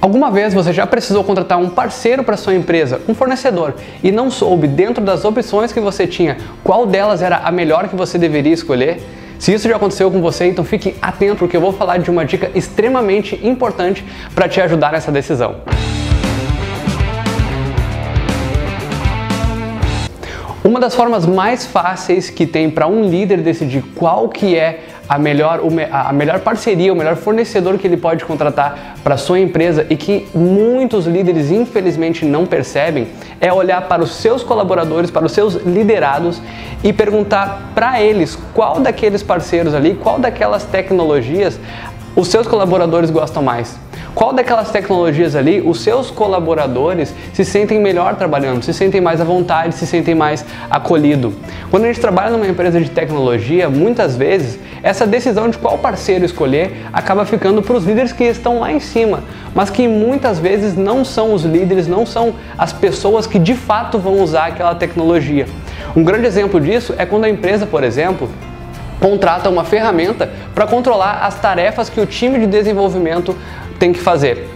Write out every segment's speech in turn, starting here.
Alguma vez você já precisou contratar um parceiro para sua empresa, um fornecedor, e não soube dentro das opções que você tinha qual delas era a melhor que você deveria escolher? Se isso já aconteceu com você, então fique atento porque eu vou falar de uma dica extremamente importante para te ajudar nessa decisão. Uma das formas mais fáceis que tem para um líder decidir qual que é a melhor, a melhor parceria, o melhor fornecedor que ele pode contratar para sua empresa e que muitos líderes infelizmente não percebem é olhar para os seus colaboradores, para os seus liderados e perguntar para eles qual daqueles parceiros ali, qual daquelas tecnologias os seus colaboradores gostam mais. Qual daquelas tecnologias ali os seus colaboradores se sentem melhor trabalhando, se sentem mais à vontade, se sentem mais acolhido? Quando a gente trabalha numa empresa de tecnologia, muitas vezes essa decisão de qual parceiro escolher acaba ficando para os líderes que estão lá em cima, mas que muitas vezes não são os líderes, não são as pessoas que de fato vão usar aquela tecnologia. Um grande exemplo disso é quando a empresa, por exemplo, contrata uma ferramenta para controlar as tarefas que o time de desenvolvimento tem que fazer.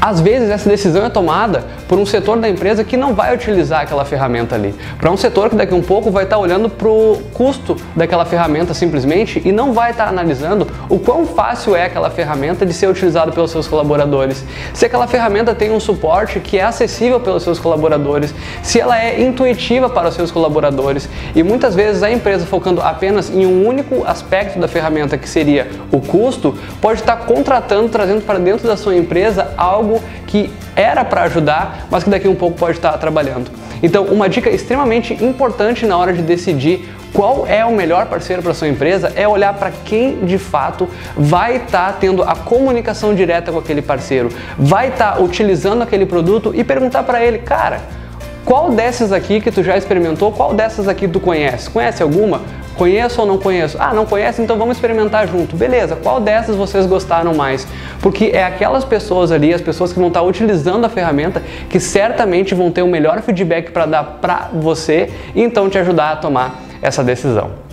Às vezes essa decisão é tomada por um setor da empresa que não vai utilizar aquela ferramenta ali. Para um setor que daqui a um pouco vai estar tá olhando para o custo daquela ferramenta simplesmente e não vai estar tá analisando o quão fácil é aquela ferramenta de ser utilizada pelos seus colaboradores. Se aquela ferramenta tem um suporte que é acessível pelos seus colaboradores, se ela é intuitiva para os seus colaboradores. E muitas vezes a empresa focando apenas em um único aspecto da ferramenta que seria o custo, pode estar tá contratando, trazendo para dentro da sua empresa algo que era para ajudar, mas que daqui a um pouco pode estar trabalhando. Então, uma dica extremamente importante na hora de decidir qual é o melhor parceiro para sua empresa é olhar para quem de fato vai estar tá tendo a comunicação direta com aquele parceiro, vai estar tá utilizando aquele produto e perguntar para ele, cara, qual dessas aqui que tu já experimentou, qual dessas aqui tu conhece? Conhece alguma? Conheço ou não conheço? Ah, não conhece? Então vamos experimentar junto. Beleza, qual dessas vocês gostaram mais? Porque é aquelas pessoas ali, as pessoas que vão estar utilizando a ferramenta, que certamente vão ter o melhor feedback para dar para você e então te ajudar a tomar essa decisão.